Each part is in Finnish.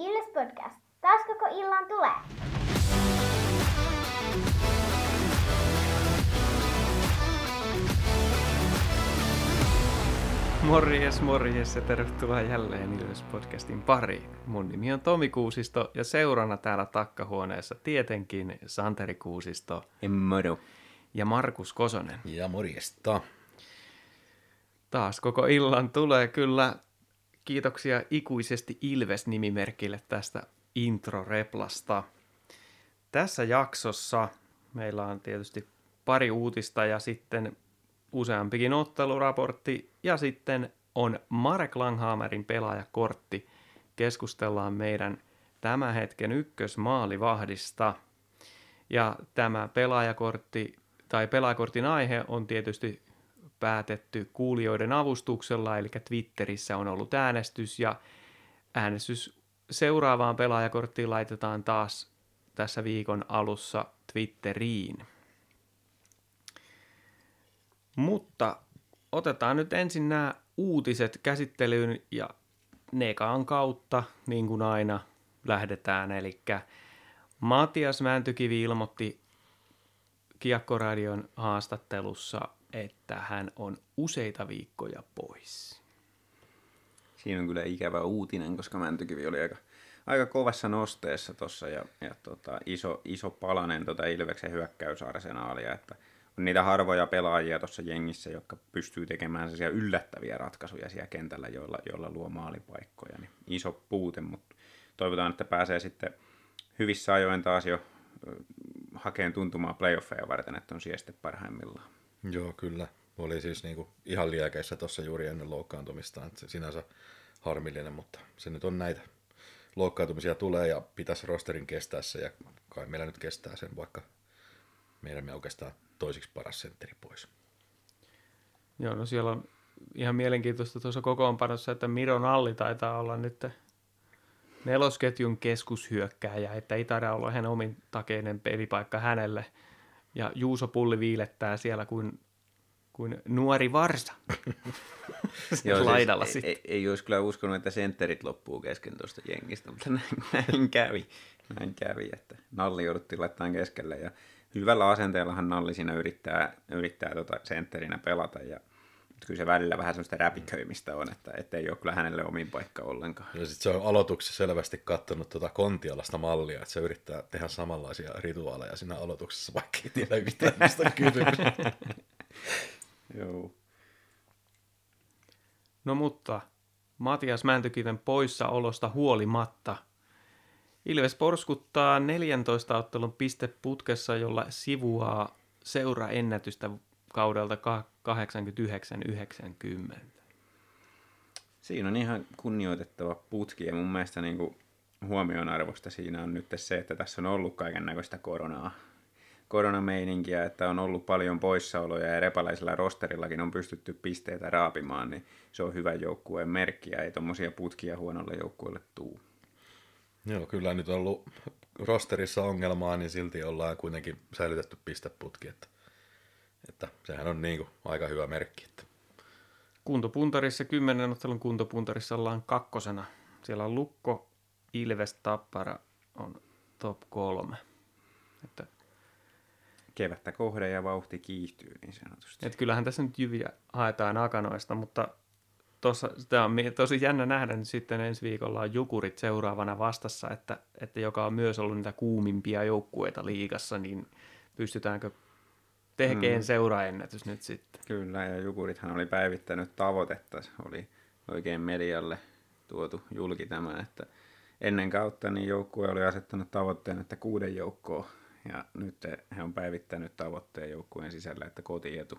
Illes Podcast. Taas koko illan tulee. Morjes, morjes ja tervetuloa jälleen Ilves Podcastin pariin. Mun nimi on Tomi Kuusisto ja seurana täällä takkahuoneessa tietenkin Santeri Kuusisto Moro. ja Markus Kosonen. Ja morjesta. Taas koko illan tulee kyllä kiitoksia ikuisesti Ilves-nimimerkille tästä intro-replasta. Tässä jaksossa meillä on tietysti pari uutista ja sitten useampikin otteluraportti ja sitten on Marek Langhammerin pelaajakortti. Keskustellaan meidän tämän hetken ykkösmaalivahdista. Ja tämä pelaajakortti tai pelaajakortin aihe on tietysti päätetty kuulijoiden avustuksella, eli Twitterissä on ollut äänestys ja äänestys seuraavaan pelaajakorttiin laitetaan taas tässä viikon alussa Twitteriin. Mutta otetaan nyt ensin nämä uutiset käsittelyyn ja Nekaan kautta, niin kuin aina, lähdetään. Eli Matias Mäntykivi ilmoitti Kiekkoradion haastattelussa, että hän on useita viikkoja pois. Siinä on kyllä ikävä uutinen, koska Mäntykivi oli aika, aika kovassa nosteessa tuossa ja, ja tota, iso, iso palanen tota Ilveksen hyökkäysarsenaalia, että on niitä harvoja pelaajia tuossa jengissä, jotka pystyy tekemään sellaisia yllättäviä ratkaisuja siellä kentällä, joilla, joilla luo maalipaikkoja. Niin iso puute, mutta toivotaan, että pääsee sitten hyvissä ajoin taas jo hakeen tuntumaan playoffeja varten, että on siellä sitten parhaimmillaan. Joo, kyllä. Oli siis niinku ihan liekeissä tuossa juuri ennen loukkaantumista, se sinänsä harmillinen, mutta se nyt on näitä loukkaantumisia tulee ja pitäisi rosterin kestää se ja kai meillä nyt kestää sen, vaikka meidän me oikeastaan toisiksi paras sentteri pois. Joo, no siellä on ihan mielenkiintoista tuossa kokoonpanossa, että Miro Nalli taitaa olla nyt nelosketjun keskushyökkääjä, että ei taida olla ihan omin takeinen pelipaikka hänelle. Ja Juuso Pulli viilettää siellä kuin, kuin nuori varsa Joo, laidalla siis sitten. Ei, ei, ei olisi kyllä uskonut, että sentterit loppuu kesken tuosta jengistä, mutta näin, näin kävi. Näin kävi, että Nalli jouduttiin laittamaan keskelle ja hyvällä asenteellahan Nalli siinä yrittää, yrittää tota sentterinä pelata ja mutta kyllä se välillä vähän semmoista räpiköimistä on, että, että ei ole kyllä hänelle omin paikka ollenkaan. Ja sitten se on aloituksessa selvästi kattonut tuota kontialasta mallia, että se yrittää tehdä samanlaisia rituaaleja siinä aloituksessa, vaikka ei tiedä yhtään mistä on kysymys. Joo. No mutta Matias Mäntykiven poissaolosta huolimatta. Ilves porskuttaa 14 ottelun pisteputkessa, jolla sivuaa seuraennätystä kaudelta 89-90. Siinä on ihan kunnioitettava putki ja mun mielestä niin kuin huomionarvosta siinä on nyt se, että tässä on ollut kaiken näköistä koronaa, koronameininkiä, että on ollut paljon poissaoloja ja repalaisella rosterillakin on pystytty pisteitä raapimaan, niin se on hyvä joukkueen merkki ja ei tuommoisia putkia huonolle joukkueelle tuu. Joo, kyllä nyt on ollut rosterissa ongelmaa, niin silti ollaan kuitenkin säilytetty pisteputki, että, että sehän on niin kuin aika hyvä merkki. Että. Kuntopuntarissa, kymmenen ottelun kuntopuntarissa ollaan kakkosena. Siellä on Lukko, Ilves, Tappara on top kolme. Että, Kevättä kohde ja vauhti kiihtyy niin sanotusti. että kyllähän tässä nyt jyviä haetaan akanoista, mutta tuossa, tämä on tosi jännä nähdä nyt sitten ensi viikolla on Jukurit seuraavana vastassa, että, että joka on myös ollut niitä kuumimpia joukkueita liigassa, niin pystytäänkö tekemään mm. seuraennätys nyt sitten. Kyllä, ja Jukurithan oli päivittänyt tavoitetta. Se oli oikein medialle tuotu julki tämä, että ennen kautta niin joukkue oli asettanut tavoitteen, että kuuden joukkoa. Ja nyt he on päivittänyt tavoitteen joukkueen sisällä, että kotietu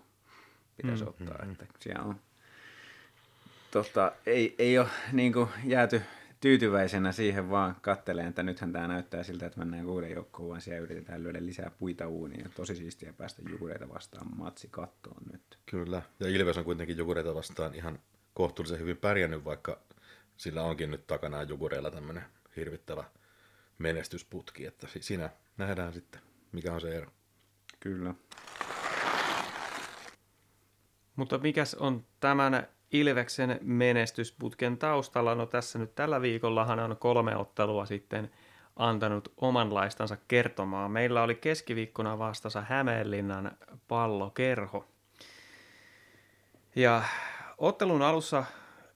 pitäisi mm, ottaa. Mm, että siellä on, tota, ei, ei ole niin kuin, jääty tyytyväisenä siihen vaan katteleen, että nythän tämä näyttää siltä, että mennään kuuden joukkoon, vaan siellä yritetään lyödä lisää puita uuniin. Tosi siistiä päästä jukureita vastaan matsi kattoon nyt. Kyllä, ja Ilves on kuitenkin Jukureita vastaan ihan kohtuullisen hyvin pärjännyt, vaikka sillä onkin nyt takanaan Jukureilla tämmöinen hirvittävä menestysputki, että si- siinä nähdään sitten, mikä on se ero. Kyllä. Mutta mikäs on tämän Ilveksen menestysputken taustalla? No tässä nyt tällä viikollahan on kolme ottelua sitten antanut omanlaistansa kertomaan. Meillä oli keskiviikkona vastassa Hämeenlinnan pallokerho. Ja ottelun alussa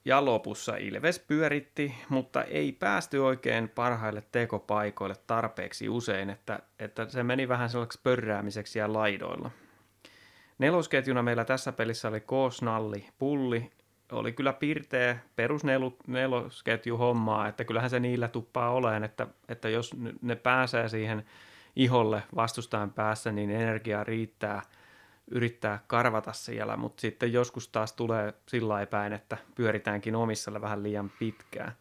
ja lopussa Ilves pyöritti, mutta ei päästy oikein parhaille tekopaikoille tarpeeksi usein, että, että se meni vähän sellaiseksi pörräämiseksi siellä laidoilla. Nelosketjuna meillä tässä pelissä oli Koosnalli, Pulli, oli kyllä pirteä perus nelosketju hommaa, että kyllähän se niillä tuppaa oleen, että, että jos ne pääsee siihen iholle vastustajan päässä, niin energia riittää – yrittää karvata siellä, mutta sitten joskus taas tulee sillä päin, että pyöritäänkin omissalle vähän liian pitkään.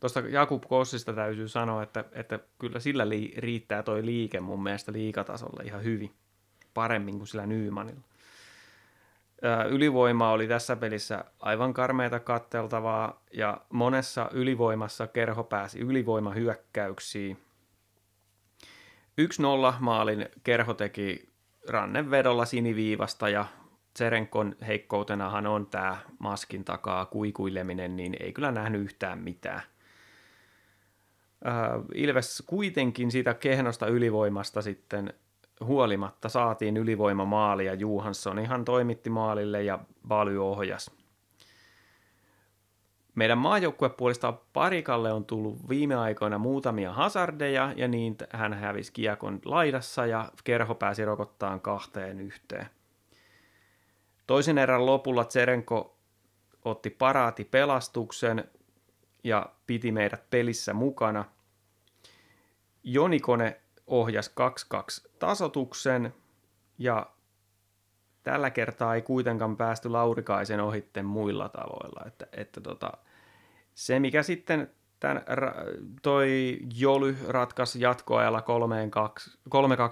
Tuosta Jakub Kossista täytyy sanoa, että, että kyllä sillä li- riittää toi liike mun mielestä liikatasolla ihan hyvin, paremmin kuin sillä Nymanilla. Ylivoima oli tässä pelissä aivan karmeita katteltavaa ja monessa ylivoimassa kerho pääsi ylivoimahyökkäyksiin. 1-0 maalin kerho teki rannevedolla siniviivasta ja Tserenkon heikkoutenahan on tämä maskin takaa kuikuileminen, niin ei kyllä nähnyt yhtään mitään. Ilves kuitenkin siitä kehnosta ylivoimasta sitten huolimatta saatiin ylivoimamaali ja Juhansson ihan toimitti maalille ja Baly ohjas. Meidän maajoukkuepuolista parikalle on tullut viime aikoina muutamia hazardeja ja niin hän hävisi kiekon laidassa ja kerho pääsi rokottaan kahteen yhteen. Toisen erän lopulla Tserenko otti paraati pelastuksen ja piti meidät pelissä mukana. Jonikone ohjasi 2-2 tasotuksen ja tällä kertaa ei kuitenkaan päästy Laurikaisen ohitten muilla tavoilla. Että, että tota, se, mikä sitten tämän, toi Joly ratkaisi jatkoajalla 3-2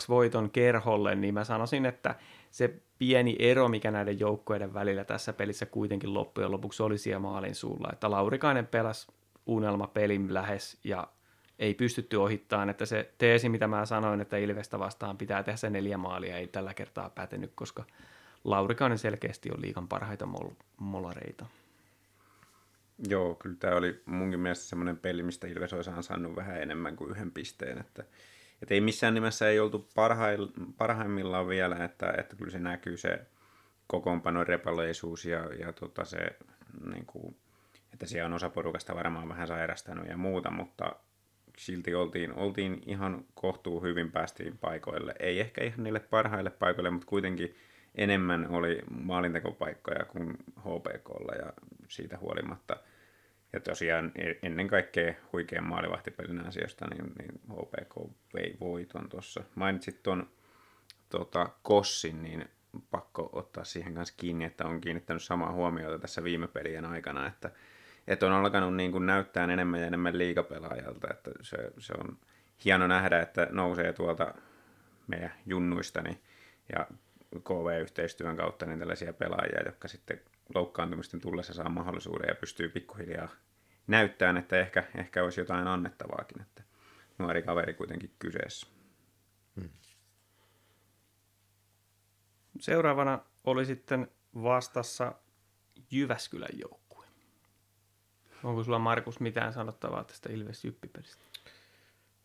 voiton kerholle, niin mä sanoisin, että se pieni ero, mikä näiden joukkoiden välillä tässä pelissä kuitenkin loppujen lopuksi oli siellä maalin suulla, että Laurikainen pelasi unelmapelin lähes ja ei pystytty ohittamaan, että se teesi, mitä mä sanoin, että Ilvestä vastaan pitää tehdä se neljä maalia, ei tällä kertaa pätenyt, koska Laurikainen selkeästi on liikan parhaita mol- molareita. Joo, kyllä tämä oli munkin mielestä semmoinen peli, mistä Ilves olisi ansainnut vähän enemmän kuin yhden pisteen. Että, että ei missään nimessä ei oltu parhail, parhaimmillaan vielä, että, että kyllä se näkyy se kokoonpanon repaleisuus ja, ja tota se, niin kuin, että siellä on osa porukasta varmaan vähän sairastanut ja muuta, mutta silti oltiin, oltiin ihan kohtuu hyvin päästiin paikoille. Ei ehkä ihan niille parhaille paikoille, mutta kuitenkin enemmän oli maalintekopaikkoja kuin HPKlla ja siitä huolimatta. Ja tosiaan e- ennen kaikkea huikean maalivahtipelin asioista, niin, niin HPK vei voiton tuossa. Mainitsit tuon tota, Kossin, niin pakko ottaa siihen kanssa kiinni, että on kiinnittänyt samaa huomiota tässä viime pelien aikana, että, että on alkanut niin kuin näyttää enemmän ja enemmän liikapelaajalta, että se, se on hieno nähdä, että nousee tuolta meidän junnuistani niin, ja KV-yhteistyön kautta niin tällaisia pelaajia, jotka sitten loukkaantumisten tullessa saa mahdollisuuden ja pystyy pikkuhiljaa näyttämään, että ehkä, ehkä olisi jotain annettavaakin, että nuori kaveri kuitenkin kyseessä. Hmm. Seuraavana oli sitten vastassa Jyväskylän joukkue. Onko sulla Markus mitään sanottavaa tästä Ilves Jyppipelistä?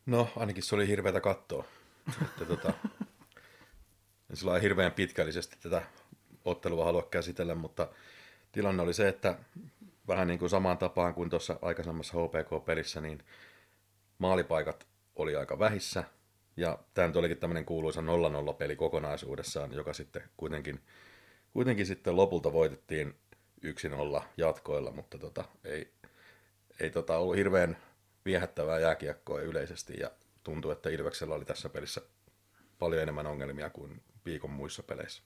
No, ainakin se oli hirveätä kattoa. että tota, en sillä hirveän pitkällisesti tätä ottelua halua käsitellä, mutta tilanne oli se, että vähän niin kuin samaan tapaan kuin tuossa aikaisemmassa HPK-pelissä, niin maalipaikat oli aika vähissä, ja tämä nyt olikin tämmöinen kuuluisa 0-0 peli kokonaisuudessaan, joka sitten kuitenkin, kuitenkin sitten lopulta voitettiin 1-0 jatkoilla, mutta tota, ei, ei tota ollut hirveän viehättävää jääkiekkoa yleisesti, ja tuntui, että Ilveksellä oli tässä pelissä paljon enemmän ongelmia kuin viikon muissa peleissä.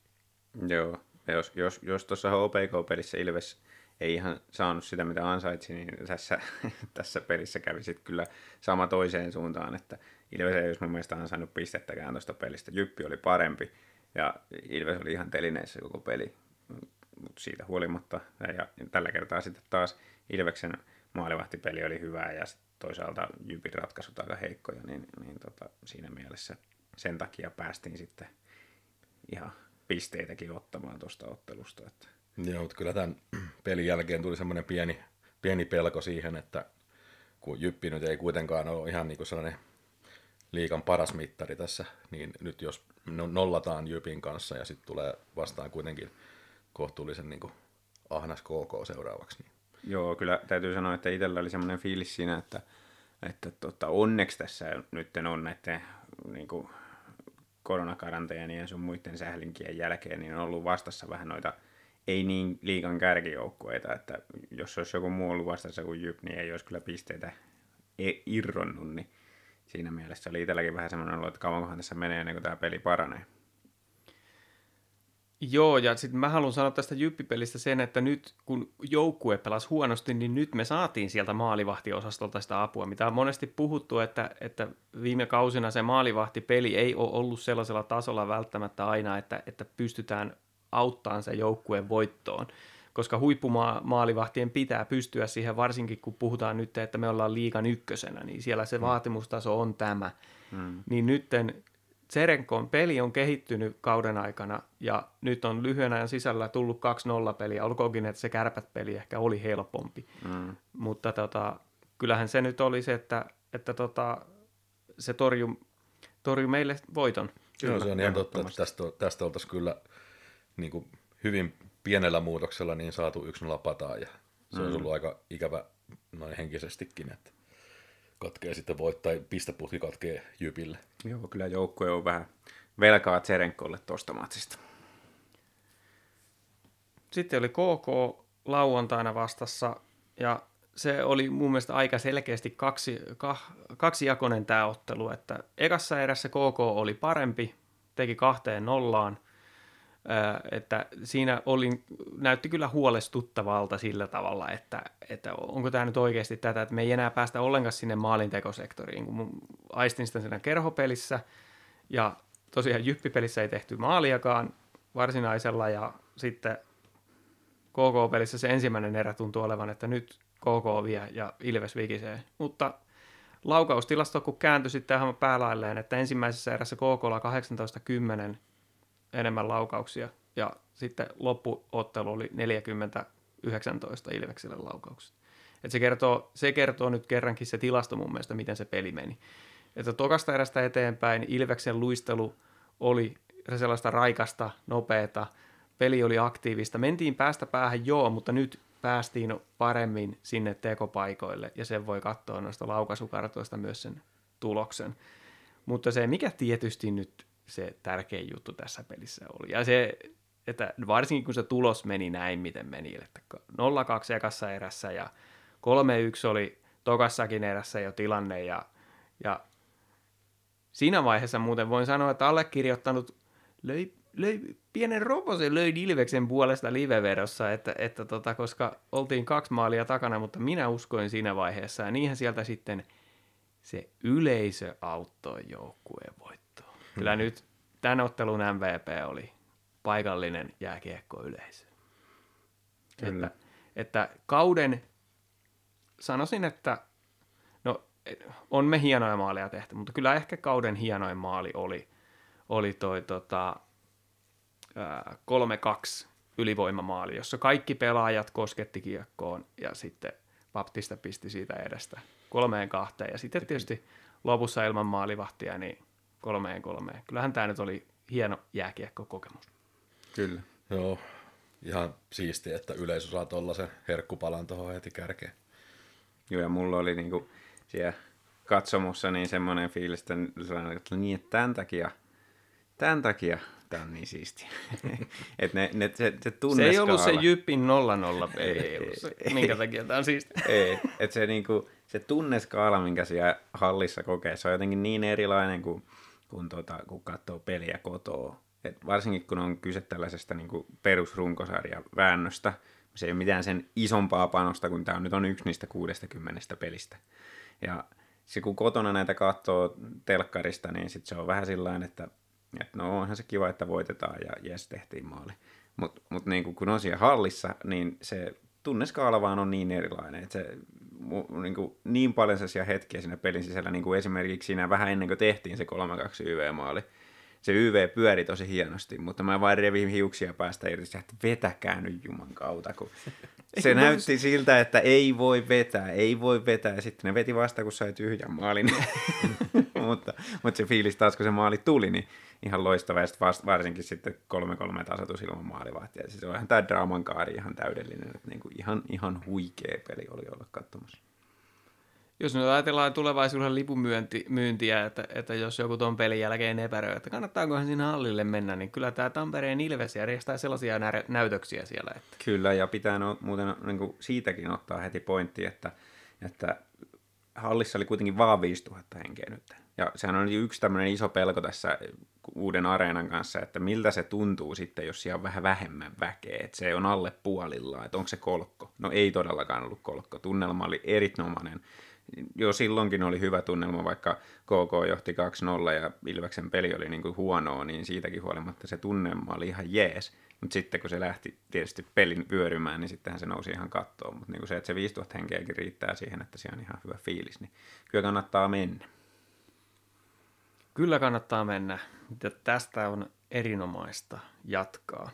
Joo, jos, jos, jos tuossa HPK-pelissä Ilves ei ihan saanut sitä, mitä ansaitsi, niin tässä, tässä pelissä kävi sitten kyllä sama toiseen suuntaan, että Ilves ei olisi mun mielestä ansainnut pistettäkään tuosta pelistä. Jyppi oli parempi ja Ilves oli ihan telineissä koko peli, mutta siitä huolimatta. Ja tällä kertaa sitten taas Ilveksen maalivahtipeli oli hyvää ja toisaalta Jypin ratkaisut aika heikkoja, niin, niin tota, siinä mielessä sen takia päästiin sitten ihan pisteitäkin ottamaan tuosta ottelusta. Että Joo, mutta kyllä tämän pelin jälkeen tuli semmoinen pieni, pieni pelko siihen, että kun Jyppi nyt ei kuitenkaan ole ihan niin kuin sellainen liikan paras mittari tässä, niin nyt jos no- nollataan Jypin kanssa ja sitten tulee vastaan kuitenkin kohtuullisen niin kuin ahnas KK seuraavaksi, niin Joo, kyllä täytyy sanoa, että itsellä oli semmoinen fiilis siinä, että, että tota, onneksi tässä nyt on näiden niin koronakaranteenien ja sun muiden sählinkien jälkeen, niin on ollut vastassa vähän noita ei niin liikan kärkijoukkueita, että jos olisi joku muu ollut vastassa kuin Jyp, niin ei olisi kyllä pisteitä e- irronnut, niin siinä mielessä oli itselläkin vähän semmoinen olo, että kauankohan tässä menee ennen kuin tämä peli paranee. Joo, ja sitten mä haluan sanoa tästä Jyppipelistä sen, että nyt kun joukkue pelasi huonosti, niin nyt me saatiin sieltä maalivahtiosastolta sitä apua, mitä on monesti puhuttu, että, että viime kausina se maalivahtipeli ei ole ollut sellaisella tasolla välttämättä aina, että, että pystytään auttamaan se joukkueen voittoon, koska huippumaalivahtien pitää pystyä siihen, varsinkin kun puhutaan nyt, että me ollaan liigan ykkösenä, niin siellä se vaatimustaso on tämä. Hmm. Niin nytten Serenkon peli on kehittynyt kauden aikana ja nyt on lyhyen ajan sisällä tullut 2-0 peliä. Olkoonkin, että se kärpät-peli ehkä oli helpompi. Mm. Mutta tota, kyllähän se nyt oli se, että, että tota, se torju, torju meille voiton. Joo, se on ihan totta, että tästä, tästä oltaisiin kyllä niin kuin hyvin pienellä muutoksella niin saatu 1-0 pataa ja se mm. olisi ollut aika ikävä noin henkisestikin, että katkee sitten voittaa, pisteputki katkee Jypille. Joo, kyllä joukkue on vähän velkaa Tserenkolle tuosta matsista. Sitten oli KK lauantaina vastassa ja se oli mun mielestä aika selkeästi kaksi, kaksi jakonen tämä ottelu, että ekassa erässä KK oli parempi, teki kahteen nollaan – että siinä oli, näytti kyllä huolestuttavalta sillä tavalla, että, että onko tämä nyt oikeasti tätä, että me ei enää päästä ollenkaan sinne maalintekosektoriin, kun aistin sitä siinä kerhopelissä. Ja tosiaan jyppipelissä ei tehty maaliakaan varsinaisella ja sitten KK-pelissä se ensimmäinen erä tuntuu olevan, että nyt KK vie ja Ilves vikisee, mutta laukaustilasto kun kääntyi sitten tähän päälailleen, että ensimmäisessä erässä KK 18-10 enemmän laukauksia ja sitten loppuottelu oli 40-19 Ilvekselle laukauksia. Et se, kertoo, se kertoo nyt kerrankin se tilasto mun mielestä, miten se peli meni. Että tokasta erästä eteenpäin Ilveksen luistelu oli sellaista raikasta, nopeata, peli oli aktiivista. Mentiin päästä päähän joo, mutta nyt päästiin paremmin sinne tekopaikoille ja sen voi katsoa noista laukaisukartoista myös sen tuloksen. Mutta se, mikä tietysti nyt se tärkein juttu tässä pelissä oli. Ja se, että varsinkin kun se tulos meni näin, miten meni, että 0-2 ekassa erässä ja 3-1 oli tokassakin erässä jo tilanne ja, ja siinä vaiheessa muuten voin sanoa, että allekirjoittanut löi, löi pienen roposen löi Ilveksen puolesta liveverossa, että, että tota, koska oltiin kaksi maalia takana, mutta minä uskoin siinä vaiheessa ja niinhän sieltä sitten se yleisö auttoi joukkueen voittoon Kyllä nyt tämän ottelun MVP oli paikallinen jääkiekkoyleisö. Kyllä. Että, että kauden, sanoisin, että no on me hienoja maaleja tehty, mutta kyllä ehkä kauden hienoin maali oli, oli toi tota, 3-2 ylivoimamaali, jossa kaikki pelaajat kosketti kiekkoon ja sitten Baptista pisti siitä edestä kolmeen kahteen. Ja sitten tietysti lopussa ilman maalivahtia, niin kolmeen kolmeen. Kyllähän tämä nyt oli hieno jääkiekko-kokemus. Kyllä. Joo, ihan siistiä, että yleisö saa tuollaisen herkkupalan tuohon heti kärkeen. Joo, ja mulla oli niinku siellä katsomussa niin semmoinen fiilis, että, että niin, että tämän takia, tämän takia tämä on niin siistiä. Et ne, ne, se, se, se ei ollut se Jyppin 0-0 peli, minkä takia tämä on siistiä. ei, että se, niinku, se tunneskaala, minkä siellä hallissa kokee, se on jotenkin niin erilainen kuin kun, tota, kun katsoo peliä kotoa. Et varsinkin kun on kyse tällaisesta niin perusrunkosarja väännöstä, se ei ole mitään sen isompaa panosta, kun tämä nyt on yksi niistä 60 pelistä. Ja se kun kotona näitä katsoo telkkarista, niin sit se on vähän sillä että, että no onhan se kiva, että voitetaan ja jes, tehtiin maali. Mutta mut niin kun on siellä hallissa, niin se tunneskaala vaan on niin erilainen, että se niin, kuin, niin paljon sellaisia hetkiä siinä pelin sisällä, niin kuin esimerkiksi siinä vähän ennen kuin tehtiin se 3-2 YV-maali, se YV pyöri tosi hienosti, mutta mä vain revin hiuksia päästä irti, että vetäkää nyt juman kautta, kun se näytti siltä, että ei voi vetää, ei voi vetää, ja sitten ne veti vasta, kun sai tyhjän maalin. mutta, mutta se fiilis taas, kun se maali tuli, niin ihan loistava, ja vast, varsinkin sitten 3-3 tasoitus ilman maalivahtia. Se on ihan tämä draaman kaari ihan täydellinen, että niin kuin ihan, ihan huikea peli oli olla katsomassa. Jos nyt ajatellaan tulevaisuuden lipumyyntiä, että, että jos joku ton pelin jälkeen epäröi, että kannattaakohan sinne hallille mennä, niin kyllä tämä Tampereen Ilves järjestää sellaisia nä- näytöksiä siellä. Että... Kyllä, ja pitää no, muuten niin kuin siitäkin ottaa heti pointti, että, että hallissa oli kuitenkin vaan 5000 henkeä nyt. Ja sehän on yksi tämmöinen iso pelko tässä uuden areenan kanssa, että miltä se tuntuu sitten, jos siellä on vähän vähemmän väkeä, että se on alle puolilla, että onko se kolkko. No ei todellakaan ollut kolkko. Tunnelma oli erinomainen jo silloinkin oli hyvä tunnelma, vaikka KK johti 2-0 ja Ilveksen peli oli niin kuin huonoa, niin siitäkin huolimatta se tunnelma oli ihan jees. Mutta sitten kun se lähti tietysti pelin pyörymään, niin sittenhän se nousi ihan kattoon. Mutta niin se, että se 5000 henkeäkin riittää siihen, että siellä on ihan hyvä fiilis, niin kyllä kannattaa mennä. Kyllä kannattaa mennä. Ja tästä on erinomaista jatkaa.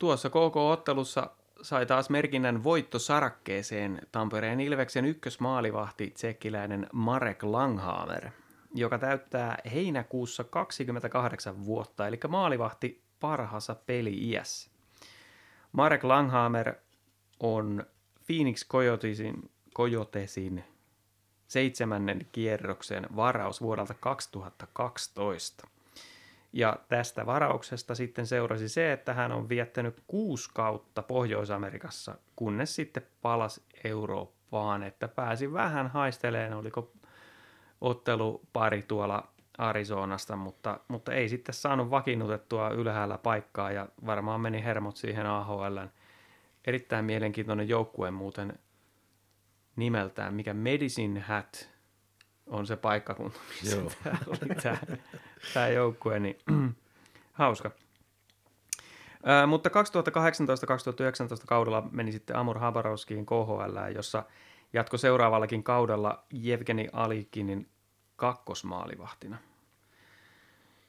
Tuossa KK-ottelussa sai taas merkinnän voitto sarakkeeseen Tampereen Ilveksen ykkösmaalivahti tsekkiläinen Marek Langhamer, joka täyttää heinäkuussa 28 vuotta, eli maalivahti parhaassa peli-iässä. Marek Langhamer on Phoenix Coyotesin, Coyotesin seitsemännen kierroksen varaus vuodelta 2012. Ja tästä varauksesta sitten seurasi se, että hän on viettänyt kuusi kautta Pohjois-Amerikassa, kunnes sitten palasi Eurooppaan, että pääsi vähän haisteleen, oliko ottelupari tuolla Arizonasta, mutta, mutta ei sitten saanut vakiinnutettua ylhäällä paikkaa ja varmaan meni hermot siihen AHL. Erittäin mielenkiintoinen joukkue muuten nimeltään, mikä Medicine Hat on se Joo. tämä oli tämä, tämä joukkue, niin hauska. Ää, mutta 2018-2019 kaudella meni sitten Amur Habarovskiin KHL, jossa jatko seuraavallakin kaudella Jevgeni Alikinin kakkosmaalivahtina.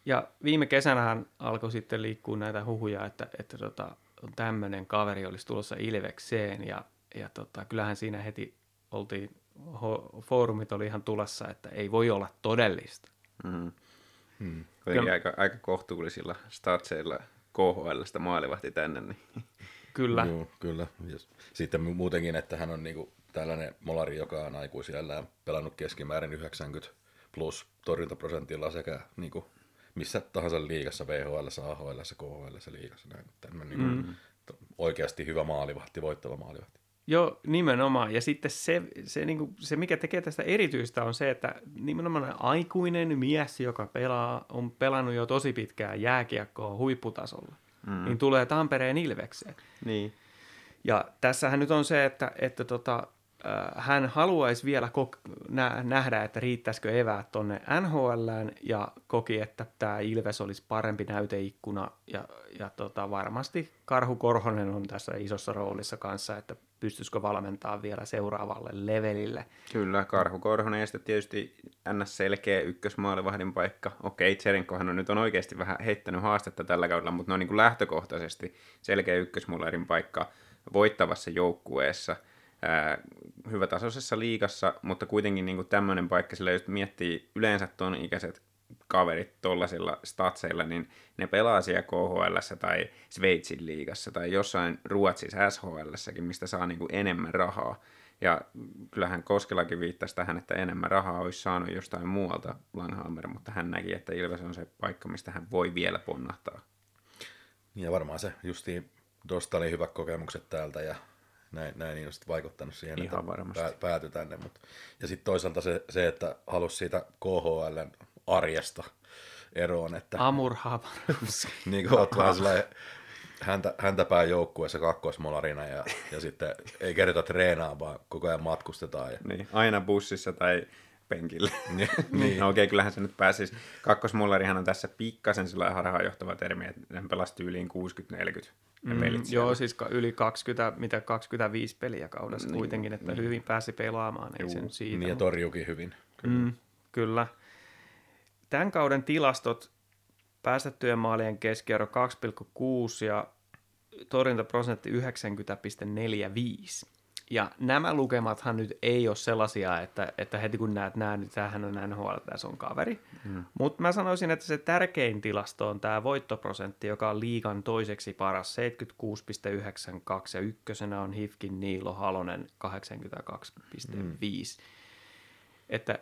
Ja viime kesänähän alkoi sitten liikkua näitä huhuja, että, että tota, tämmöinen kaveri olisi tulossa Ilvekseen ja, ja tota, kyllähän siinä heti oltiin foorumit oli ihan tulessa, että ei voi olla todellista. Mm. Hmm. Kyllä. Aika, aika kohtuullisilla statseilla KHLstä maalivahti tänne. Niin. Kyllä. Joo, kyllä. Ja sitten muutenkin, että hän on niinku tällainen molari, joka on aikuisiellä pelannut keskimäärin 90 plus torjuntaprosentilla sekä niinku missä tahansa liigassa, VHL, AHL, KHL liigassa. Näin, tämmöinen mm. niinku oikeasti hyvä maalivahti, voittava maalivahti. Joo, nimenomaan. Ja sitten se, se, niin kuin, se, mikä tekee tästä erityistä, on se, että nimenomaan aikuinen mies, joka pelaa, on pelannut jo tosi pitkään jääkiekkoa huipputasolla, mm. niin tulee Tampereen Ilvekseen. Niin. Ja tässähän nyt on se, että, että tota, äh, hän haluaisi vielä kok- nä- nähdä, että riittäisikö eväät tuonne NHLään ja koki, että tämä Ilves olisi parempi näyteikkuna ja, ja tota, varmasti Karhu Korhonen on tässä isossa roolissa kanssa, että pystyisikö valmentaa vielä seuraavalle levelille. Kyllä, Karhu Korhonen ja sitten tietysti ns. selkeä ykkösmaalivahdin paikka. Okei, Tserenkohan on nyt on oikeasti vähän heittänyt haastetta tällä kaudella, mutta ne on niin kuin lähtökohtaisesti selkeä ykkösmaalivahdin paikka voittavassa joukkueessa. Hyvätasoisessa liigassa, mutta kuitenkin niin kuin tämmöinen paikka, sillä jos miettii yleensä tuon ikäiset kaverit tuollaisilla statseilla, niin ne pelaa siellä KHL tai Sveitsin liigassa tai jossain Ruotsissa SHL, mistä saa niin kuin enemmän rahaa. Ja kyllähän Koskelakin viittasi tähän, että enemmän rahaa olisi saanut jostain muualta Langhammer, mutta hän näki, että Ilves on se paikka, mistä hän voi vielä ponnahtaa. Ja varmaan se justiin Dosta oli hyvät kokemukset täältä ja näin, näin niin on sitten vaikuttanut siihen, Ihan että varmasti. päätyi tänne. Mutta, ja sitten toisaalta se, se, että halusi siitä KHLn arjesta eroon. Että, Amur niin kuin olet vähän sellainen häntä, häntäpää joukkueessa kakkosmolarina ja, ja sitten ei kerrota treenaa, vaan koko ajan matkustetaan. Ja... Niin, aina bussissa tai penkillä. niin, niin. No okei, okay, kyllähän se nyt pääsisi. Kakkosmullarihan on tässä pikkasen sillä harhaanjohtava termi, että hän pelasi tyyliin 60-40 ne Mm, pelit joo, siis ka- yli 20, mitä 25 peliä kaudessa Niin, kuitenkin, että niin. hyvin pääsi pelaamaan, ei Juu, se nyt siitä. Niin ja torjuukin hyvin. Mm, kyllä. Tämän kauden tilastot, päästettyjen maalien keskiarvo 2,6 ja torjuntaprosentti 90,45. Ja nämä lukemathan nyt ei ole sellaisia, että, että heti kun näet nämä, niin tämähän on NHL, tässä on kaveri. Mm. Mutta mä sanoisin, että se tärkein tilasto on tämä voittoprosentti, joka on liigan toiseksi paras, 76,92 ja ykkösenä on Hifkin Niilo Halonen 82,5. Mm. Että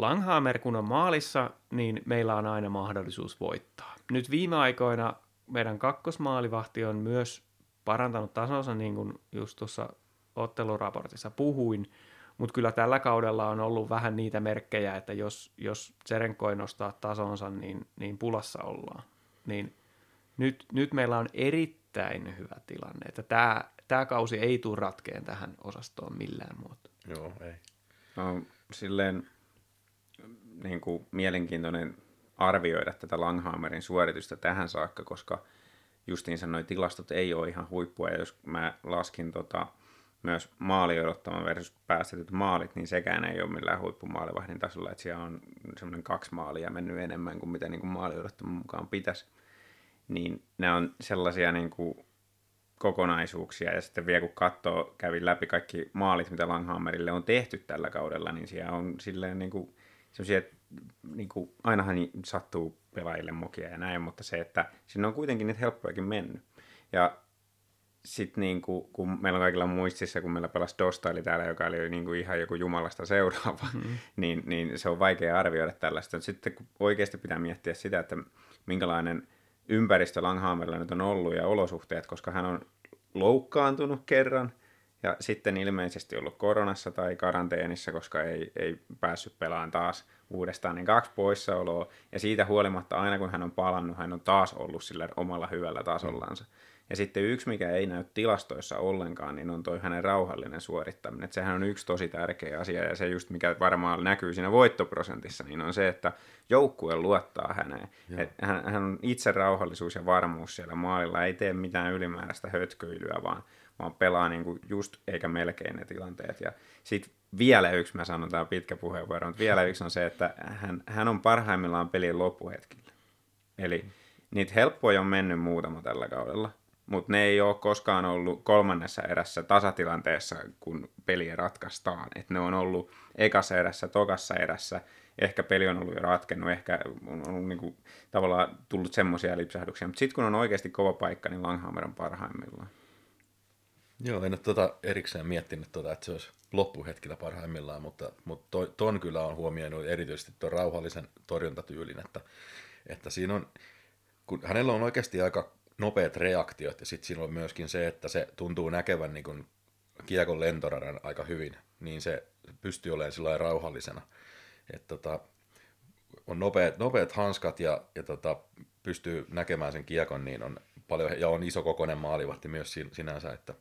Langhammer kun on maalissa, niin meillä on aina mahdollisuus voittaa. Nyt viime aikoina meidän kakkosmaalivahti on myös parantanut tasonsa, niin kuin just tuossa otteluraportissa puhuin, mutta kyllä tällä kaudella on ollut vähän niitä merkkejä, että jos, jos Serenko ei nostaa tasonsa, niin, niin pulassa ollaan. Niin nyt, nyt meillä on erittäin hyvä tilanne, että tämä, tämä kausi ei tule ratkeen tähän osastoon millään muotoa. Joo, ei. No, silleen niin kuin mielenkiintoinen arvioida tätä Langhammerin suoritusta tähän saakka, koska justiinsa nuo tilastot ei ole ihan huippua, ja jos mä laskin tota, myös maali odottaman versus päästetyt maalit, niin sekään ei ole millään huippumaalivahdin tasolla, että siellä on semmoinen kaksi maalia mennyt enemmän kuin mitä niin kuin maali odottaman mukaan pitäisi. Niin nämä on sellaisia niin kuin kokonaisuuksia, ja sitten vielä kun katsoo, kävin läpi kaikki maalit, mitä Langhammerille on tehty tällä kaudella, niin siellä on silleen niin kuin, semmoisia, että niin kuin, ainahan sattuu pelaajille mokia ja näin, mutta se, että sinne on kuitenkin niitä helppojakin mennyt. Ja sitten niin kuin, kun meillä on kaikilla muistissa, kun meillä pelasi Dostaili täällä, joka oli niin kuin ihan joku jumalasta seuraava, mm-hmm. niin, niin se on vaikea arvioida tällaista. Sitten kun oikeasti pitää miettiä sitä, että minkälainen ympäristö Langhammerilla nyt on ollut ja olosuhteet, koska hän on loukkaantunut kerran ja sitten ilmeisesti ollut koronassa tai karanteenissa, koska ei, ei päässyt pelaamaan taas uudestaan, niin kaksi poissaoloa. Ja siitä huolimatta aina kun hän on palannut, hän on taas ollut sillä omalla hyvällä tasollansa. Ja sitten yksi, mikä ei näy tilastoissa ollenkaan, niin on toi hänen rauhallinen suorittaminen. Et sehän on yksi tosi tärkeä asia, ja se just mikä varmaan näkyy siinä voittoprosentissa, niin on se, että joukkue luottaa häneen. Et hän, hän on itse rauhallisuus ja varmuus siellä maalilla, ei tee mitään ylimääräistä hötköilyä, vaan, vaan pelaa niinku just eikä melkein ne tilanteet. Ja sitten vielä yksi, mä sanon, tämä on pitkä puheenvuoro, mutta vielä yksi on se, että hän, hän on parhaimmillaan pelin loppuhetkillä. Eli niitä helppoja on mennyt muutama tällä kaudella, mutta ne ei ole koskaan ollut kolmannessa erässä tasatilanteessa, kun peliä ratkaistaan. Et ne on ollut ekassa erässä, tokassa erässä, ehkä peli on ollut jo ratkennut, ehkä on ollut niinku, tavallaan tullut semmoisia lipsahduksia, mutta sitten kun on oikeasti kova paikka, niin Langhammer on parhaimmillaan. Joo, en ole tota erikseen miettinyt, tota, että se olisi loppuhetkillä parhaimmillaan, mutta, mutta ton kyllä on huomioinut erityisesti tuon rauhallisen torjuntatyylin, että, että siinä on, kun hänellä on oikeasti aika nopeat reaktiot ja sitten siinä on myöskin se, että se tuntuu näkevän niin kuin kiekon lentoradan aika hyvin, niin se pystyy olemaan sillä rauhallisena. Että tota, on nopeat, nopeat hanskat ja, ja tota, pystyy näkemään sen kiekon, niin on paljon, ja on iso kokoinen maalivahti myös sin- sinänsä, että,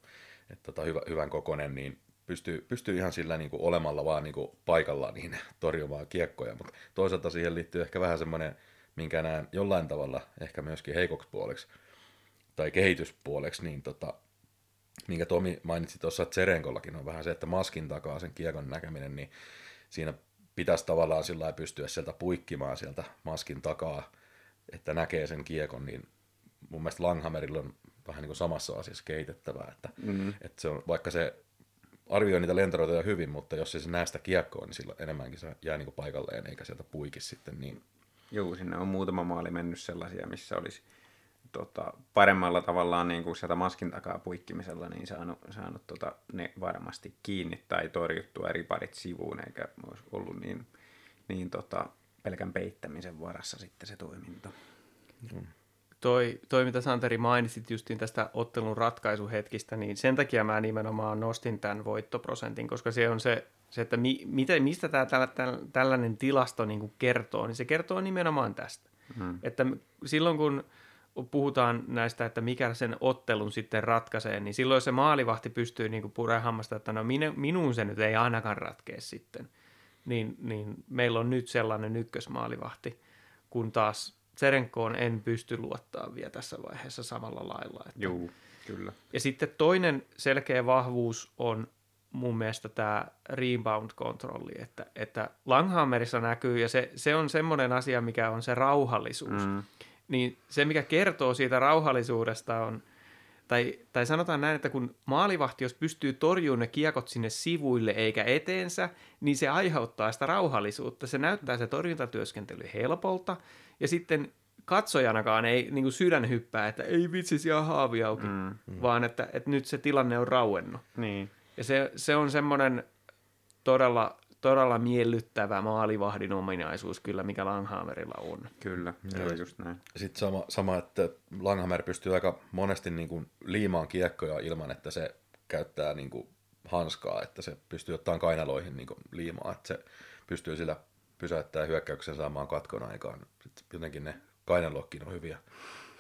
että tota, hyvä, hyvän kokoinen, niin pystyy, pystyy ihan sillä niin kuin olemalla vaan niin kuin paikalla niin torjumaan kiekkoja, mutta toisaalta siihen liittyy ehkä vähän semmoinen, minkä näen jollain tavalla ehkä myöskin heikoksi puoleksi tai kehityspuoleksi, niin tota, minkä Tomi mainitsi tuossa, että Serenkollakin on vähän se, että maskin takaa sen kiekon näkeminen, niin siinä pitäisi tavallaan sillä pystyä sieltä puikkimaan sieltä maskin takaa, että näkee sen kiekon, niin mun mielestä Langhammerilla on vähän niin kuin samassa asiassa kehitettävää, että, mm. että se on, vaikka se arvioi niitä lentoraitoja hyvin, mutta jos ei se näe sitä kiekkoa, niin silloin enemmänkin se jää niin kuin paikalleen eikä sieltä puiki sitten niin. Joo, sinne on muutama maali mennyt sellaisia, missä olisi tota, paremmalla tavallaan niin kuin sieltä maskin takaa puikkimisella niin saanut, saanut tota, ne varmasti kiinni tai torjuttua eri parit sivuun, eikä olisi ollut niin, niin tota, pelkän peittämisen varassa sitten se toiminta. Toi, toi, mitä Santeri mainitsit justiin tästä ottelun ratkaisuhetkistä, niin sen takia mä nimenomaan nostin tämän voittoprosentin, koska se on se, se että mi, mitä, mistä tämä tällä, tällä, tällainen tilasto niin kuin kertoo, niin se kertoo nimenomaan tästä. Hmm. Että silloin kun puhutaan näistä, että mikä sen ottelun sitten ratkaisee, niin silloin se maalivahti pystyy niin puremaan hammasta, että no minu, minuun se nyt ei ainakaan ratkea sitten. Niin, niin meillä on nyt sellainen ykkösmaalivahti, kun taas Tserenkoon en pysty luottaa vielä tässä vaiheessa samalla lailla. Että... Juu, kyllä. Ja sitten toinen selkeä vahvuus on mun mielestä tämä rebound-kontrolli, että, että Langhammerissa näkyy, ja se, se on semmoinen asia, mikä on se rauhallisuus. Mm. Niin se, mikä kertoo siitä rauhallisuudesta on, tai, tai sanotaan näin, että kun maalivahti, jos pystyy torjumaan ne kiekot sinne sivuille eikä eteensä, niin se aiheuttaa sitä rauhallisuutta. Se näyttää se torjuntatyöskentely helpolta, ja sitten katsojanakaan ei niin kuin sydän hyppää, että ei vitsi siellä haavi auki, mm, mm. vaan että, että nyt se tilanne on rauennut. Niin. Ja se, se on semmoinen todella, todella miellyttävä maalivahdin ominaisuus kyllä, mikä Langhammerilla on. Kyllä, se on just näin. Sitten sama, sama, että Langhammer pystyy aika monesti niin kuin liimaan kiekkoja ilman, että se käyttää niin kuin hanskaa, että se pystyy ottamaan kainaloihin niin kuin liimaa, että se pystyy sillä pysäyttämään hyökkäyksen saamaan katkon aikaan. Sitten jotenkin ne kainalokkin on hyviä,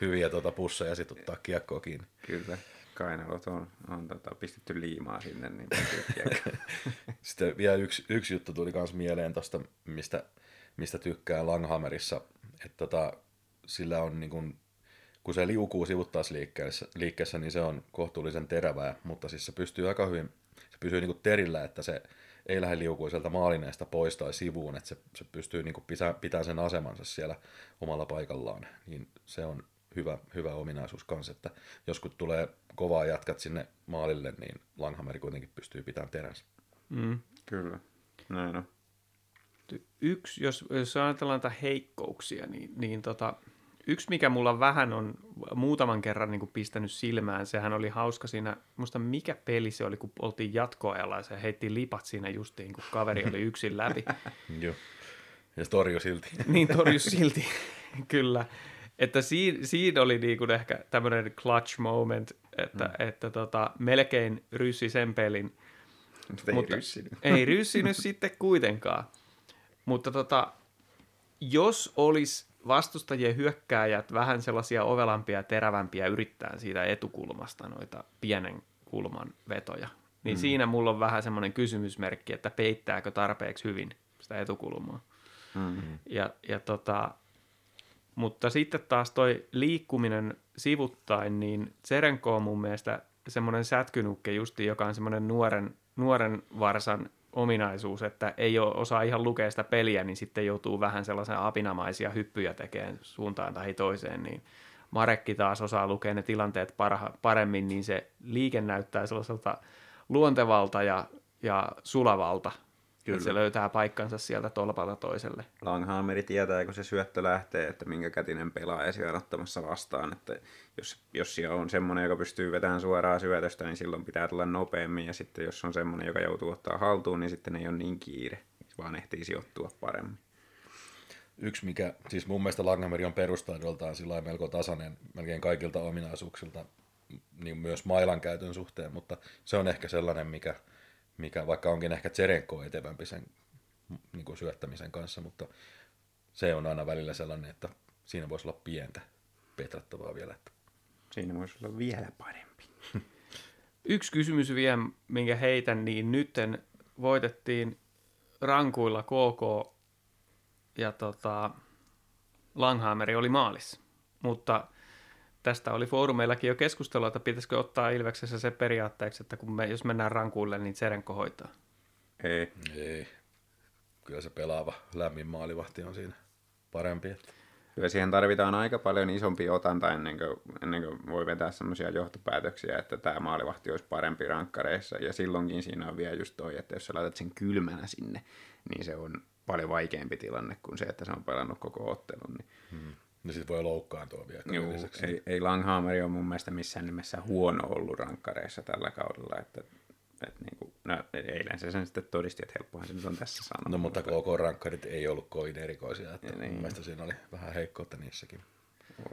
hyviä tuota pusseja sitten ottaa kiekkoa kiinni. Kyllä kainalot on, on tota, pistetty liimaa sinne. Niin Sitten vielä yksi, yksi juttu tuli myös mieleen tuosta, mistä, mistä tykkää Langhammerissa, että tota, sillä on niin kun, kun se liukuu sivuttaisliikkeessä, liikkeessä, niin se on kohtuullisen terävää, mutta siis se pystyy aika hyvin, se pysyy niin terillä, että se ei lähde liukuu sieltä maalineesta pois tai sivuun, että se, se pystyy niin pitämään sen asemansa siellä omalla paikallaan, niin se on hyvä, hyvä ominaisuus kanssa, että jos kun tulee kovaa jatkat sinne maalille, niin Langhammer kuitenkin pystyy pitämään teränsä. Mm. Kyllä, näin on. Yksi, jos, jos ajatellaan tätä heikkouksia, niin, niin tota, yksi mikä mulla vähän on muutaman kerran niin kuin pistänyt silmään, sehän oli hauska siinä, muista mikä peli se oli, kun oltiin jatkoajalla ja se heitti lipat siinä justiin, kun kaveri oli yksin läpi. Joo, ja torju silti. niin, torju silti, kyllä. Että siinä, siinä oli niinku ehkä tämmöinen clutch moment, että, mm. että tota, melkein ryssi sen pelin. Mutta ei mutta ryssinyt. Ei ryssinyt sitten kuitenkaan. Mutta tota, jos olisi vastustajien hyökkääjät vähän sellaisia ovelampia ja terävämpiä yrittää siitä etukulmasta noita pienen kulman vetoja, niin mm. siinä mulla on vähän semmoinen kysymysmerkki, että peittääkö tarpeeksi hyvin sitä etukulmaa. Mm. Ja, ja tota, mutta sitten taas toi liikkuminen sivuttain, niin Tserenko on mun mielestä semmoinen sätkynukke justi, joka on semmoinen nuoren, nuoren varsan ominaisuus, että ei ole osaa ihan lukea sitä peliä, niin sitten joutuu vähän sellaisen apinamaisia hyppyjä tekemään suuntaan tai toiseen, niin Marekki taas osaa lukea ne tilanteet parha, paremmin, niin se liike näyttää sellaiselta luontevalta ja, ja sulavalta Kyllä. Että se löytää paikkansa sieltä tolpalta toiselle. Langhammeri tietää, kun se syöttö lähtee, että minkä kätinen pelaaja siellä ottamassa vastaan. Että jos, jos siellä on semmoinen, joka pystyy vetämään suoraan syötöstä, niin silloin pitää tulla nopeammin. Ja sitten jos on semmoinen, joka joutuu ottaa haltuun, niin sitten ei ole niin kiire, vaan ehtii sijoittua paremmin. Yksi, mikä siis mun mielestä Langhammeri on perustaidoltaan sillä melko tasainen melkein kaikilta ominaisuuksilta, niin myös mailan käytön suhteen, mutta se on ehkä sellainen, mikä – mikä vaikka onkin ehkä Tserenko etevämpi sen niin kuin syöttämisen kanssa, mutta se on aina välillä sellainen, että siinä voisi olla pientä petrattavaa vielä. Että... Siinä voisi olla vielä parempi. Yksi kysymys vielä, minkä heitän, niin nytten voitettiin rankuilla KK ja tota, Langhammeri oli maalissa, mutta – tästä oli foorumeillakin jo keskustelua, että pitäisikö ottaa Ilveksessä se periaatteeksi, että kun me, jos mennään rankuille, niin Serenko hoitaa. Ei. Ei. Kyllä se pelaava lämmin maalivahti on siinä parempi. Että... Kyllä siihen tarvitaan aika paljon isompi otanta ennen kuin, ennen kuin voi vetää semmoisia johtopäätöksiä, että tämä maalivahti olisi parempi rankkareissa. Ja silloinkin siinä on vielä just toi, että jos sä laitat sen kylmänä sinne, niin se on paljon vaikeampi tilanne kuin se, että se on pelannut koko ottelun. Niin hmm niin sitten voi loukkaantua vielä. Juu, ei, ei Langhammer ole mun mielestä missään nimessä huono ollut rankkareissa tällä kaudella, että että niin kuin, no, eilen se sen sitten todisti, että helppohan se nyt on tässä sanoa. No mutta KK-rankkarit ei ollut kovin erikoisia, että niin. mun mielestä siinä oli vähän heikkoutta niissäkin.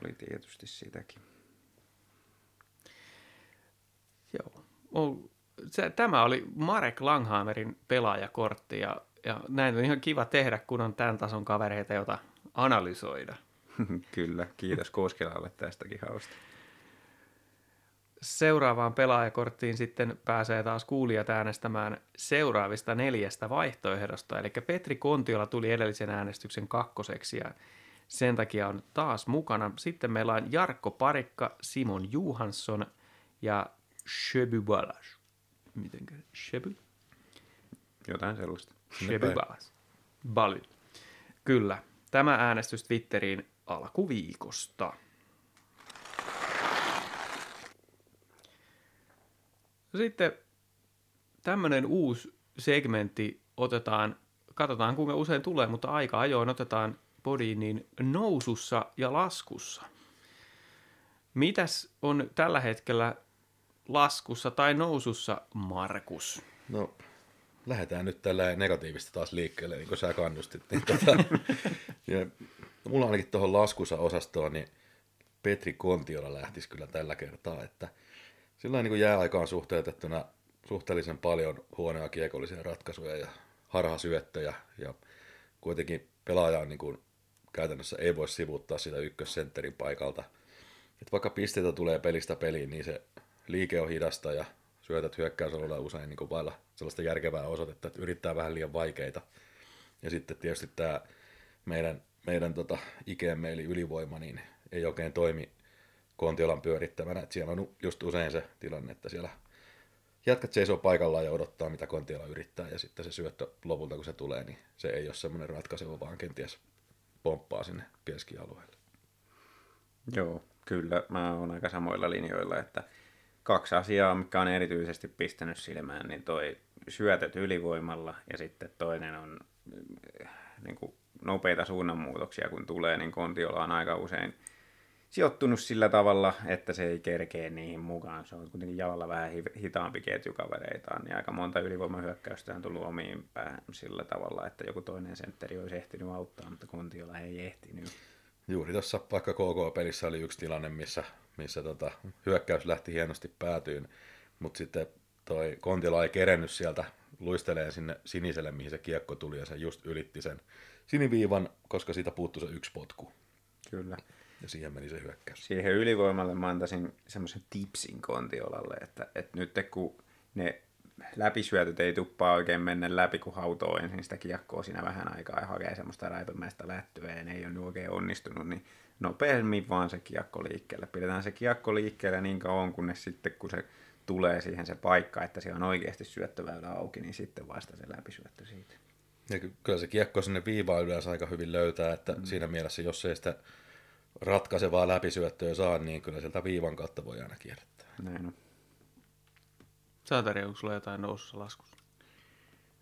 Oli tietysti sitäkin. Joo. Se, tämä oli Marek Langhammerin pelaajakortti ja, ja näin on ihan kiva tehdä, kun on tämän tason kavereita, joita analysoida. Kyllä, kiitos Koskelalle tästäkin hausta. Seuraavaan pelaajakorttiin sitten pääsee taas kuulijat äänestämään seuraavista neljästä vaihtoehdosta. Eli Petri Kontiola tuli edellisen äänestyksen kakkoseksi ja sen takia on taas mukana. Sitten meillä on Jarkko Parikka, Simon Johansson ja Shebu Balas. Mitenkö? Shebu? Jotain sellaista. Shebu Balas. Baly. Kyllä. Tämä äänestys Twitteriin alkuviikosta. Sitten tämmöinen uusi segmentti otetaan, katsotaan kuinka usein tulee, mutta aika ajoin otetaan podiin niin nousussa ja laskussa. Mitäs on tällä hetkellä laskussa tai nousussa, Markus? No, lähdetään nyt tällä negatiivista taas liikkeelle, niin kuin sä kannustit. Niin tota, ja mulla ainakin tuohon laskussa osastoon, niin Petri Kontiola lähtisi kyllä tällä kertaa, että sillä niin jääaikaan suhteutettuna suhteellisen paljon huonoja kiekollisia ratkaisuja ja harhasyöttöjä ja kuitenkin pelaaja on niin kuin käytännössä ei voi sivuuttaa sitä ykkössentterin paikalta. Et vaikka pisteitä tulee pelistä peliin, niin se liike on hidasta ja syötät hyökkäysalueella usein niin kuin vailla sellaista järkevää osoitetta, että yrittää vähän liian vaikeita. Ja sitten tietysti tämä meidän, meidän tota, ikeemme eli ylivoima, niin ei oikein toimi Kontiolan pyörittämänä. Et siellä on just usein se tilanne, että siellä jatkat seisoo paikallaan ja odottaa, mitä Kontiola yrittää, ja sitten se syöttö lopulta, kun se tulee, niin se ei ole semmoinen ratkaiseva, vaan kenties pomppaa sinne keskialueelle. Joo, kyllä. Mä oon aika samoilla linjoilla, että kaksi asiaa, mikä on erityisesti pistänyt silmään, niin toi syötöt ylivoimalla ja sitten toinen on niin kuin nopeita suunnanmuutoksia, kun tulee, niin Kontiola on aika usein sijoittunut sillä tavalla, että se ei kerkee niihin mukaan. Se on kuitenkin jalalla vähän hitaampi ketjukavereitaan, niin aika monta ylivoimahyökkäystä on tullut omiin päähän sillä tavalla, että joku toinen sentteri olisi ehtinyt auttaa, mutta Kontiola ei ehtinyt. Juuri tuossa vaikka KK-pelissä oli yksi tilanne, missä, missä tota, hyökkäys lähti hienosti päätyyn, mutta sitten toi Kontiola ei kerennyt sieltä luisteleen sinne siniselle, mihin se kiekko tuli, ja se just ylitti sen siniviivan, koska siitä puuttui se yksi potku. Kyllä. Ja siihen meni se hyökkäys. Siihen ylivoimalle mä antaisin semmoisen tipsin Kontiolalle, että, että nyt kun ne läpisyötöt ei tuppaa oikein mennä läpi, kun hautoo ensin sitä kiekkoa siinä vähän aikaa ja hakee semmoista räipämäistä lättyä ja ne ei ole oikein onnistunut, niin nopeammin vaan se kiekko liikkeelle. Pidetään se kiekko liikkeelle niin kauan, kunnes sitten kun se tulee siihen se paikka, että se on oikeasti syöttöväylä auki, niin sitten vasta se läpisyöttö siitä. Ja kyllä se kiekko sinne viivaan yleensä aika hyvin löytää, että mm. siinä mielessä, jos ei sitä ratkaisevaa läpisyöttöä saa, niin kyllä sieltä viivan kautta voi aina kierrättää. Näin on. Saatari, onko sulla jotain nousussa laskussa?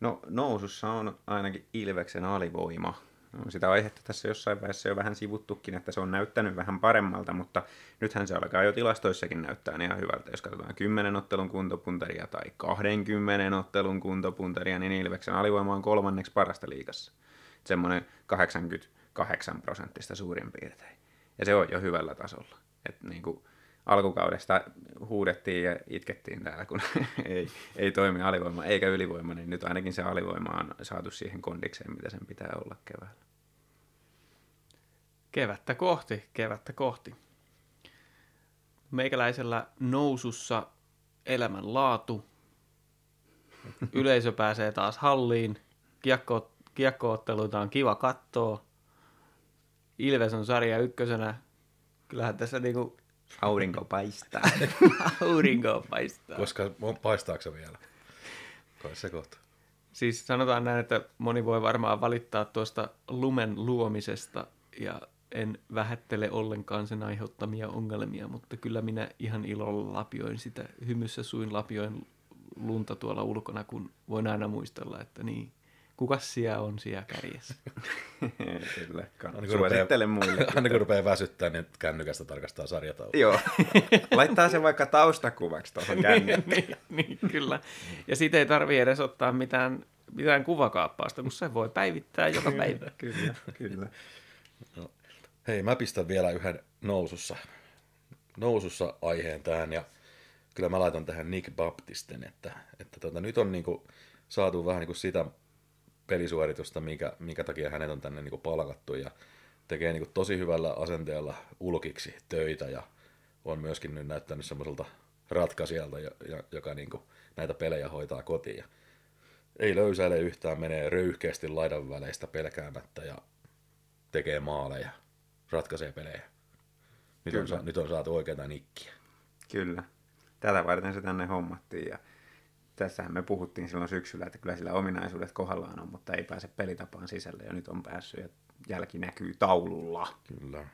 No nousussa on ainakin Ilveksen alivoima. Sitä aihetta tässä jossain vaiheessa jo vähän sivuttukin, että se on näyttänyt vähän paremmalta, mutta nythän se alkaa jo tilastoissakin näyttää ihan hyvältä. Jos katsotaan 10 ottelun kuntopuntaria tai 20 ottelun kuntopuntaria, niin Ilveksen alivoima on kolmanneksi parasta liigassa. Semmoinen 88 prosenttista suurin piirtein. Ja se on jo hyvällä tasolla. Et niin kuin alkukaudesta huudettiin ja itkettiin täällä, kun ei, ei toimi alivoima eikä ylivoima, niin nyt ainakin se alivoima on saatu siihen kondikseen, mitä sen pitää olla keväällä. Kevättä kohti, kevättä kohti. Meikäläisellä nousussa elämänlaatu. Yleisö pääsee taas halliin. Kiekko, kiekkootteluita on kiva katsoa. Ilves on sarja ykkösenä. Kyllähän tässä niinku... Aurinko paistaa. Aurinko paistaa. Koska paistaako se vielä? Kai se kohta. Siis sanotaan näin, että moni voi varmaan valittaa tuosta lumen luomisesta ja en vähättele ollenkaan sen aiheuttamia ongelmia, mutta kyllä minä ihan ilolla lapioin sitä, hymyssä suin lapioin lunta tuolla ulkona, kun voin aina muistella, että niin, kuka siellä on siellä kärjessä. Kyllä, suosittelen muille. Aina kun rupeaa väsyttää, niin kännykästä tarkastaa sarjataulua. Joo, laittaa se vaikka taustakuvaksi tuohon kännykään. niin, niin, kyllä. Ja siitä ei tarvitse edes ottaa mitään, mitään kuvakaappausta, kun se voi päivittää joka päivä. kyllä, kyllä. No. Hei, mä pistän vielä yhden nousussa, nousussa aiheen tähän ja kyllä mä laitan tähän Nick Baptisten, että, että tota, nyt on niinku saatu vähän niinku sitä pelisuoritusta, minkä, minkä takia hänet on tänne niinku palkattu ja tekee niinku tosi hyvällä asenteella ulkiksi töitä ja on myöskin nyt näyttänyt semmoiselta ratkaisijalta, joka niinku näitä pelejä hoitaa kotiin. Ja ei löysäile yhtään, menee röyhkeästi laidan väleistä pelkäämättä ja tekee maaleja. ratkaisee pelejä. Nyt on, Kyllä. nyt on saatu oikeita nikkiä. Kyllä. Tätä varten se tänne hommattiin ja tässähän me puhuttiin silloin syksyllä, että kyllä sillä ominaisuudet kohdallaan on, mutta ei pääse pelitapaan sisälle ja nyt on päässyt ja jälki näkyy taululla. Kyllä.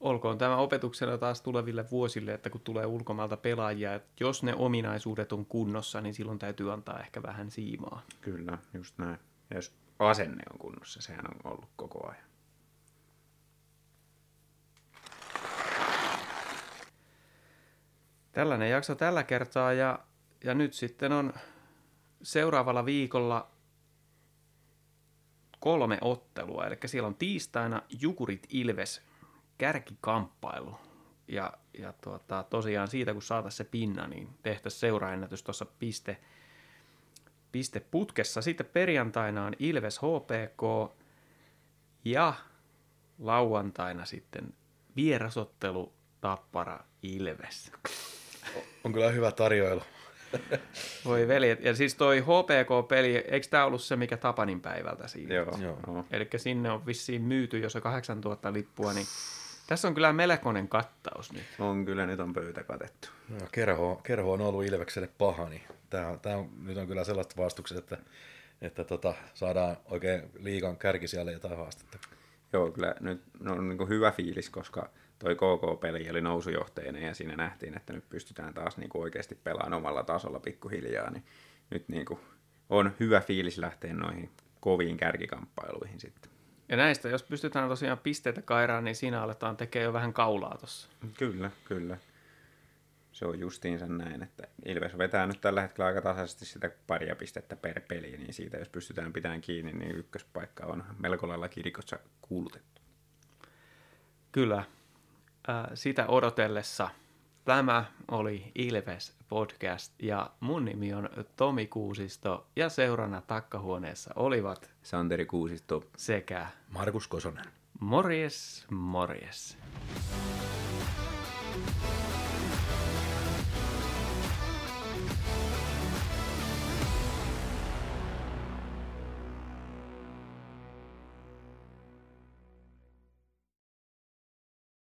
Olkoon tämä opetuksena taas tuleville vuosille, että kun tulee ulkomailta pelaajia, että jos ne ominaisuudet on kunnossa, niin silloin täytyy antaa ehkä vähän siimaa. Kyllä, just näin. Ja jos asenne on kunnossa, sehän on ollut koko ajan. Tällainen jakso tällä kertaa ja, ja nyt sitten on seuraavalla viikolla kolme ottelua. Eli siellä on tiistaina Jukurit Ilves kärkikamppailu. Ja, ja tuota, tosiaan siitä kun saataisiin se pinna, niin tehtäisiin seuraennätys tuossa piste, piste putkessa. Sitten perjantaina on Ilves HPK ja lauantaina sitten vierasottelu Tappara Ilves. On kyllä hyvä tarjoilu. Voi veljet. Ja siis toi HPK-peli, eikö tämä ollut se, mikä Tapanin päivältä siinä? Joo, Joo. Eli sinne on vissiin myyty jo se 8000 lippua, niin tässä on kyllä melkoinen kattaus nyt. On kyllä, nyt on pöytä katettu. No, kerho, kerho on ollut Ilvekselle paha, niin tää on, nyt on kyllä sellaiset vastukset, että, että tota, saadaan oikein liikan kärki siellä jotain haastetta. Joo, kyllä nyt no, on niin hyvä fiilis, koska toi KK-peli oli nousujohteinen ja siinä nähtiin, että nyt pystytään taas niin oikeasti pelaamaan omalla tasolla pikkuhiljaa, niin nyt niin on hyvä fiilis lähteä noihin koviin kärkikamppailuihin sitten. Ja näistä, jos pystytään tosiaan pisteitä kairaan, niin siinä aletaan tekemään jo vähän kaulaa tuossa. Kyllä, kyllä. Se on justiinsa näin, että Ilves vetää nyt tällä hetkellä aika tasaisesti sitä paria pistettä per peli, niin siitä jos pystytään pitämään kiinni, niin ykköspaikka on melko lailla kirikossa kuulutettu. Kyllä. Ää, sitä odotellessa tämä oli Ilves Podcast ja mun nimi on Tomi Kuusisto ja seurana takkahuoneessa olivat Santeri Kuusisto, sekä Markus Kosonen. Morjes, morjes. Thank